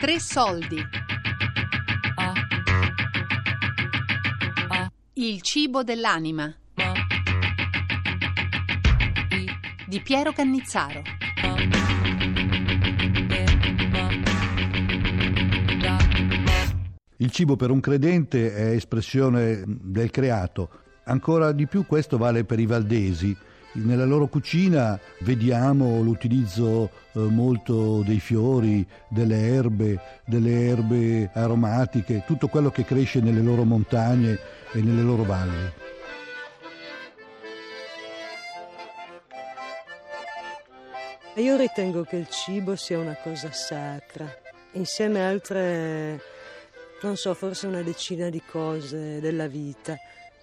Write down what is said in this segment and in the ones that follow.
Tre soldi. Il cibo dell'anima. Di Piero Cannizzaro. Il cibo per un credente è espressione del creato. Ancora di più questo vale per i valdesi. Nella loro cucina vediamo l'utilizzo eh, molto dei fiori, delle erbe, delle erbe aromatiche, tutto quello che cresce nelle loro montagne e nelle loro valli. Io ritengo che il cibo sia una cosa sacra, insieme a altre, non so, forse una decina di cose della vita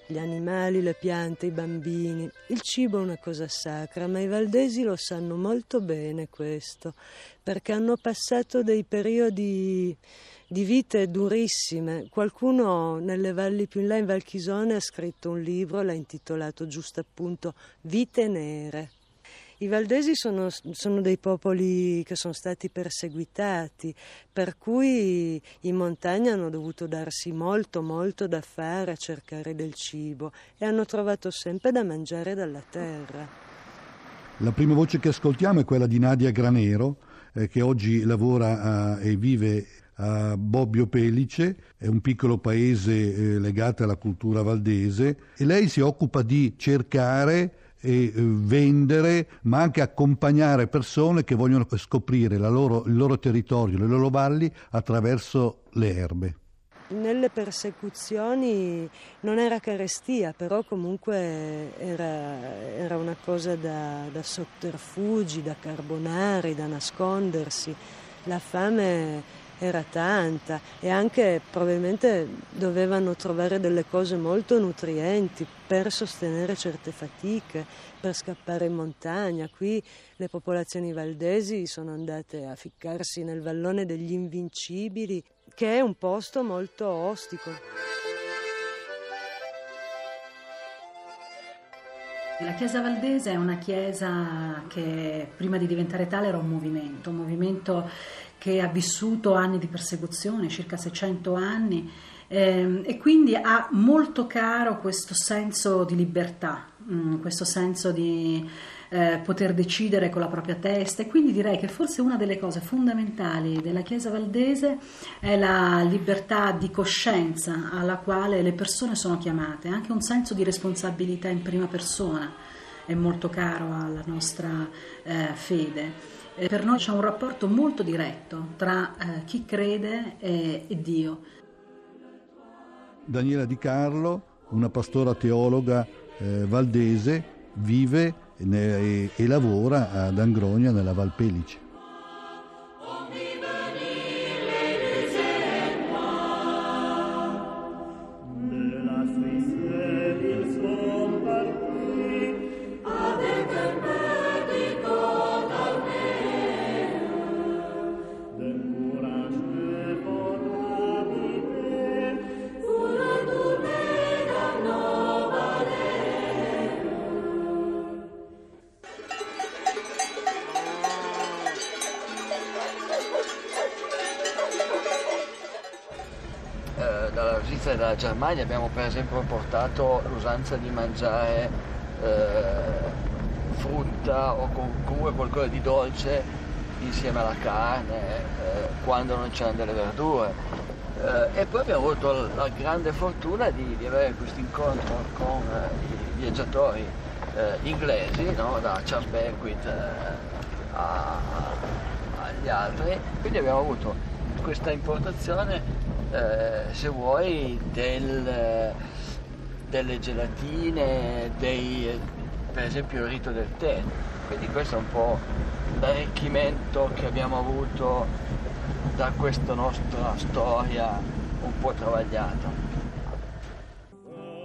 gli animali, le piante, i bambini. Il cibo è una cosa sacra, ma i valdesi lo sanno molto bene questo, perché hanno passato dei periodi di vite durissime. Qualcuno nelle valli più in là, in Valchisone, ha scritto un libro, l'ha intitolato giusto appunto Vite nere i valdesi sono, sono, dei popoli che sono stati perseguitati, per cui in montagna hanno dovuto darsi molto, molto da fare a cercare del cibo e hanno trovato sempre da mangiare dalla terra. La prima voce che ascoltiamo è quella di Nadia Granero, eh, che oggi lavora a, e vive a Bobbio Pelice, è un piccolo paese eh, legato alla cultura valdese e lei si occupa di cercare e eh, vendere, ma anche accompagnare persone che vogliono scoprire loro, il loro territorio, le loro valli attraverso le erbe. Nelle persecuzioni non era carestia, però comunque era, era una cosa da, da sotterfugi, da carbonari, da nascondersi. La fame era tanta e anche probabilmente dovevano trovare delle cose molto nutrienti per sostenere certe fatiche, per scappare in montagna. Qui le popolazioni valdesi sono andate a ficcarsi nel vallone degli Invincibili, che è un posto molto ostico. La chiesa valdese è una chiesa che prima di diventare tale era un movimento, un movimento che ha vissuto anni di persecuzione, circa 600 anni, ehm, e quindi ha molto caro questo senso di libertà, mh, mm, questo senso di eh, poter decidere con la propria testa e quindi direi che forse una delle cose fondamentali della Chiesa valdese è la libertà di coscienza alla quale le persone sono chiamate, anche un senso di responsabilità in prima persona è molto caro alla nostra eh, fede. Eh, per noi c'è un rapporto molto diretto tra eh, chi crede e, e Dio. Daniela Di Carlo, una pastora teologa eh, valdese, vive e, e, lavora ad Angronia nella Val Pelice. Svizzera dalla Germania abbiamo per esempio portato l'usanza di mangiare eh, frutta o comunque qualcosa di dolce insieme alla carne eh, quando non c'erano delle verdure. Eh, e poi abbiamo avuto la grande fortuna di, di avere questo incontro con eh, i viaggiatori eh, inglesi, no? da Charles Beckwith eh, agli altri, quindi abbiamo avuto questa importazione eh, se vuoi, del, delle gelatine, dei, per esempio il rito del tè. Quindi questo è un po' l'arricchimento che abbiamo avuto da questa nostra storia un po' travagliata.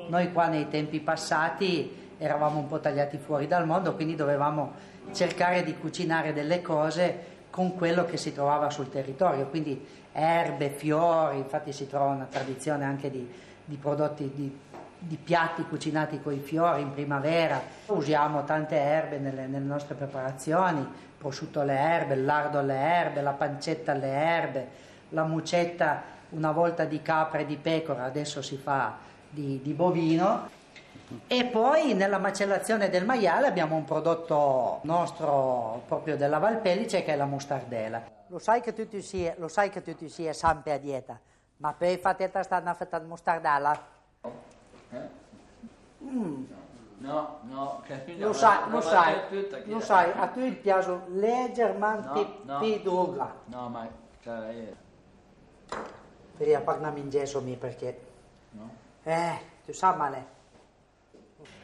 Noi qua nei tempi passati eravamo un po' tagliati fuori dal mondo, quindi dovevamo cercare di cucinare delle cose con quello che si trovava sul territorio, quindi erbe, fiori, infatti si trova una tradizione anche di, di prodotti, di, di, piatti cucinati con i fiori in primavera. Usiamo tante erbe nelle, nelle nostre preparazioni, prosciutto alle erbe, lardo alle erbe, la pancetta alle erbe, la mucetta una volta di capra e di pecora, adesso si fa di, di bovino. E poi nella macellazione del maiale abbiamo un prodotto nostro proprio della Valpellice che è la mustardela. Lo sai che tutti si, lo sai che tutti si è sempre a dieta, ma poi fate sta una fetta di mustardella? Mm. No, no, lo sai, lo sai, lo sai, a te piace leggermente no, più dura. No, ma apparnarmi in gesso mi perché... No. Eh, tu sai male.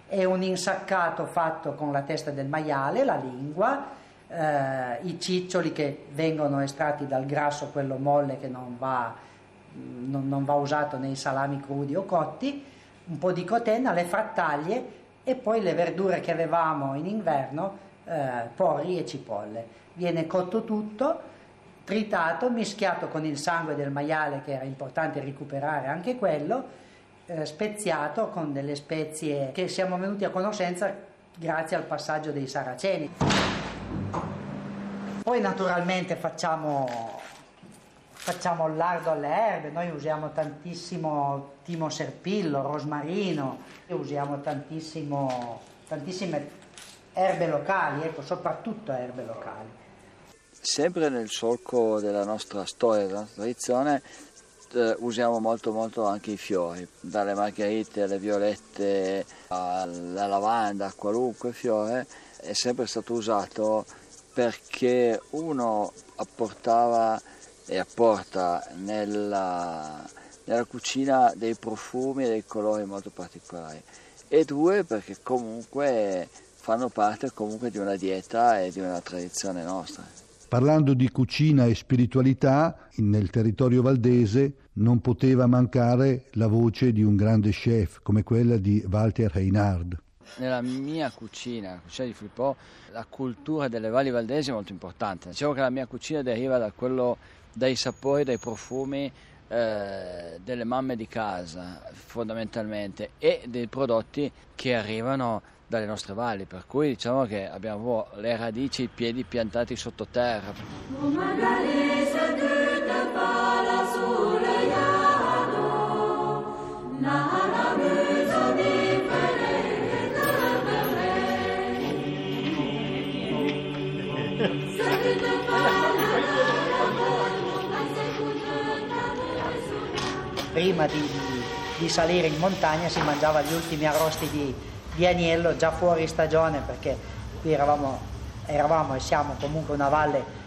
È un insaccato fatto con la testa del maiale, la lingua, eh, i ciccioli che vengono estratti dal grasso, quello molle che non va, non, non va usato nei salami crudi o cotti, un po' di cotenna, le frattaglie e poi le verdure che avevamo in inverno, eh, porri e cipolle. Viene cotto tutto, tritato, mischiato con il sangue del maiale che era importante recuperare anche quello, eh, speziato con delle spezie che siamo venuti a conoscenza grazie al passaggio dei saraceni. Poi naturalmente facciamo, facciamo il lardo alle erbe, noi usiamo tantissimo timo serpillo, rosmarino, usiamo tantissimo, tantissime erbe locali, ecco, soprattutto erbe locali. Sempre nel solco della nostra storia, della nostra tradizione, eh, usiamo molto molto anche i fiori, dalle margherite alle violette alla lavanda, a qualunque fiore, è sempre stato usato perché uno apportava e apporta nella, nella cucina dei profumi e dei colori molto particolari e due perché comunque fanno parte comunque di una dieta e di una tradizione nostra. Parlando di cucina e spiritualità, nel territorio valdese non poteva mancare la voce di un grande chef come quella di Walter Reinhard. Nella mia cucina, la cucina di Filippo, la cultura delle valli valdesi è molto importante. Dicevo che la mia cucina deriva da quello, dai sapori, dai profumi eh, delle mamme di casa, fondamentalmente, e dei prodotti che arrivano dalle nostre valli, per cui diciamo che abbiamo le radici, i piedi piantati sottoterra. Prima di, di, di salire in montagna si mangiava gli ultimi arrosti di, di agnello già fuori stagione perché qui eravamo, eravamo e siamo comunque una valle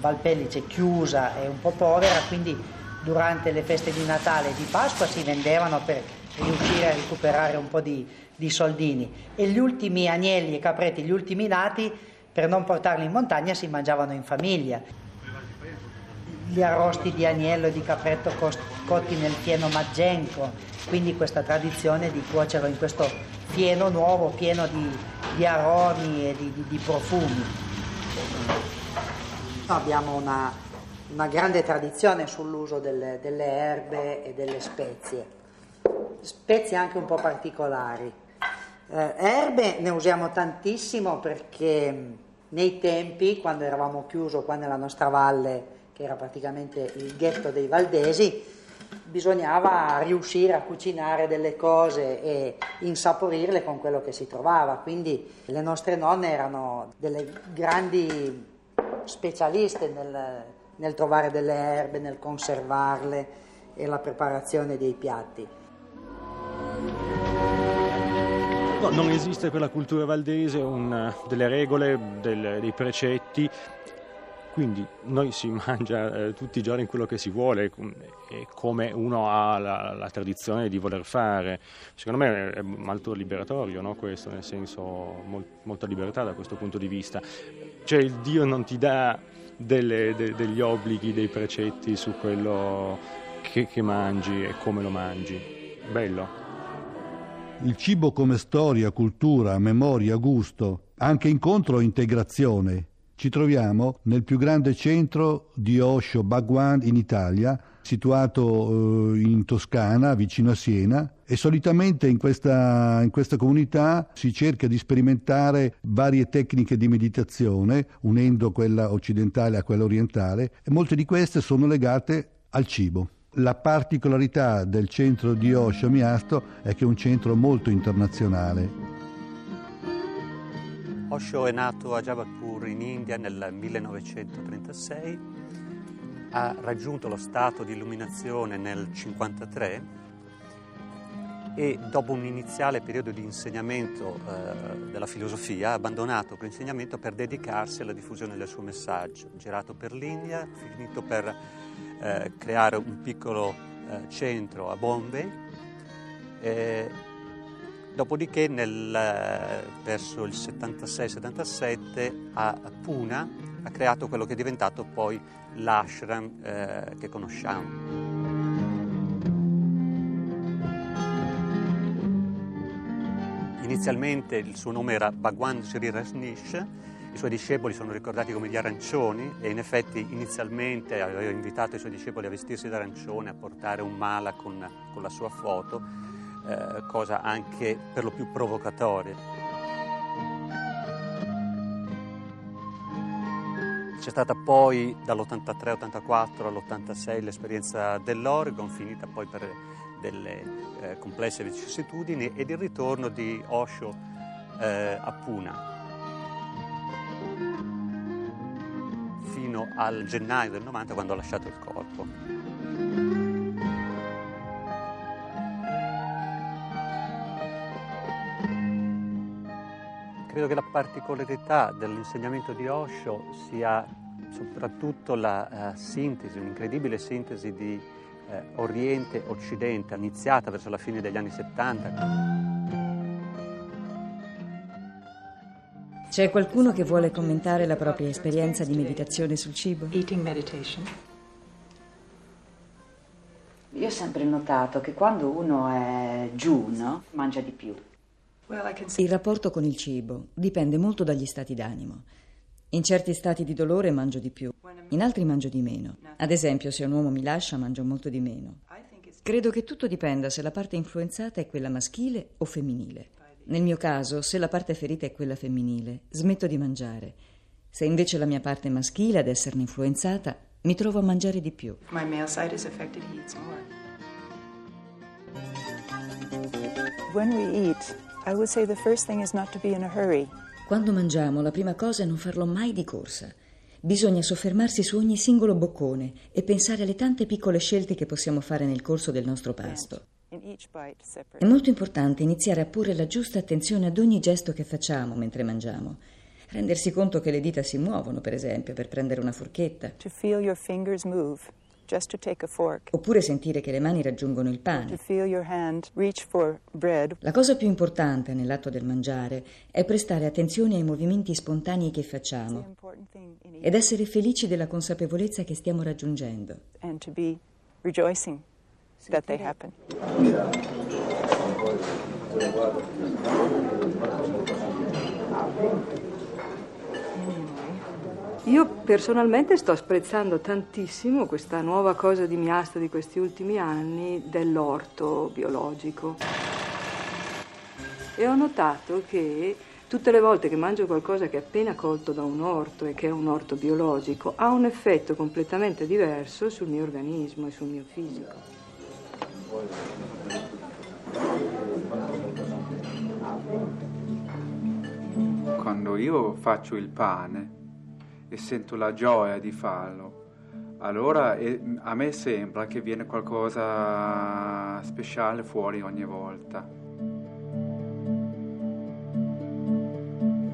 Valpellice chiusa e un po' povera, quindi durante le feste di Natale e di Pasqua si vendevano per riuscire a recuperare un po' di, di soldini e gli ultimi agnelli e capretti, gli ultimi nati, per non portarli in montagna si mangiavano in famiglia. Gli arrosti di agnello e di capretto cotti nel pieno maggenco, quindi questa tradizione di cuocerlo in questo pieno nuovo, pieno di, di aromi e di, di, di profumi. Abbiamo una, una, grande tradizione sull'uso delle, delle erbe e delle spezie, spezie anche un po' particolari. Eh, erbe ne usiamo tantissimo perché nei tempi, quando eravamo chiusi qua nella nostra valle, che era praticamente il ghetto dei Valdesi, bisognava riuscire a cucinare delle cose e insaporirle con quello che si trovava. Quindi le nostre nonne erano delle grandi specialiste nel, nel trovare delle erbe, nel conservarle e la preparazione dei piatti. No, non esiste per la cultura valdese un, delle regole, del, dei precetti quindi noi si mangia eh, tutti i giorni quello che si vuole e come uno ha la, la, tradizione di voler fare. Secondo me è molto liberatorio no, questo, nel senso mol, molta libertà da questo punto di vista. Cioè il Dio non ti dà delle, de, degli obblighi, dei precetti su quello che, che mangi e come lo mangi. Bello. Il cibo come storia, cultura, memoria, gusto, anche incontro e integrazione ci troviamo nel più grande centro di Osho Bhagwan in Italia, situato eh, in Toscana, vicino a Siena, e solitamente in questa, in questa, comunità si cerca di sperimentare varie tecniche di meditazione, unendo quella occidentale a quella orientale, e molte di queste sono legate al cibo. La particolarità del centro di Osho Miasto è che è un centro molto internazionale. Osho è nato a Jabalpur in India nel 1936, ha raggiunto lo stato di illuminazione nel 1953 e dopo un iniziale periodo di insegnamento eh, della filosofia ha abbandonato quell'insegnamento per dedicarsi alla diffusione del suo messaggio, girato per l'India, finito per eh, creare un piccolo eh, centro a Bombay. Dopodiché nel, eh, verso il 76-77 a Pune ha creato quello che è diventato poi l'ashram eh, che conosciamo. Inizialmente il suo nome era Bhagwan Sri Rajneesh, i suoi discepoli sono ricordati come gli arancioni e in effetti inizialmente aveva invitato i suoi discepoli a vestirsi d'arancione, a portare un mala con, con la sua foto eh, cosa anche per lo più provocatoria. C'è stata poi dall'83-84 all'86 l'esperienza dell'Oregon, finita poi per delle eh, complesse vicissitudini, ed il ritorno di Osho eh, a Puna. Al gennaio del 90 quando ha lasciato il corpo. Credo che la particolarità dell'insegnamento di Osho sia soprattutto la uh, sintesi, un'incredibile sintesi di uh, Oriente-Occidente, iniziata verso la fine degli anni 70. C'è qualcuno che vuole commentare la propria esperienza di meditazione sul cibo? Io ho sempre notato che quando uno è giù, no? mangia di più. Il rapporto con il cibo dipende molto dagli stati d'animo. In certi stati di dolore mangio di più, in altri mangio di meno. Ad esempio, se un uomo mi lascia, mangio molto di meno. Credo che tutto dipenda se la parte influenzata è quella maschile o femminile. Nel mio caso, se la parte ferita è quella femminile, smetto di mangiare. Se invece la mia parte maschile ad esserne influenzata, mi trovo a mangiare di più. My male side is affected, he eats more. When we eat, quando mangiamo, la prima cosa è non farlo mai di corsa. Bisogna soffermarsi su ogni singolo boccone e pensare alle tante piccole scelte che possiamo fare nel corso del nostro pasto. È molto importante iniziare a porre la giusta attenzione ad ogni gesto che facciamo mentre mangiamo. Rendersi conto che le dita si muovono, per esempio, per prendere una forchetta. To feel your fingers move. Oppure sentire che le mani raggiungono il pane. La cosa più importante nell'atto del mangiare è prestare attenzione ai movimenti spontanei che facciamo ed essere felici della consapevolezza che stiamo raggiungendo. That they happen. Io personalmente sto apprezzando tantissimo questa nuova cosa di Miasta di questi ultimi anni dell'orto biologico. E ho notato che tutte le volte che mangio qualcosa che è appena colto da un orto e che è un orto biologico, ha un effetto completamente diverso sul mio organismo e sul mio fisico. Quando io faccio il pane, e sento la gioia di farlo, allora a me sembra che viene qualcosa speciale fuori ogni volta.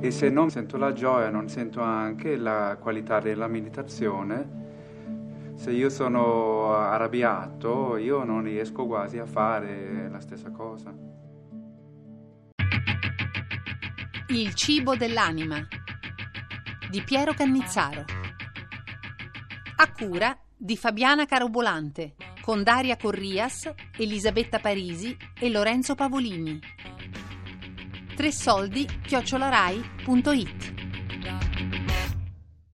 E se non sento la gioia, non sento anche la qualità della meditazione, se io sono arrabbiato, io non riesco quasi a fare la stessa cosa. Il cibo dell'anima di Piero Cannizzaro. A cura di Fabiana Carobolante, con Daria Corrias, Elisabetta Parisi e Lorenzo Pavolini. Tre soldi chiocciolarai.it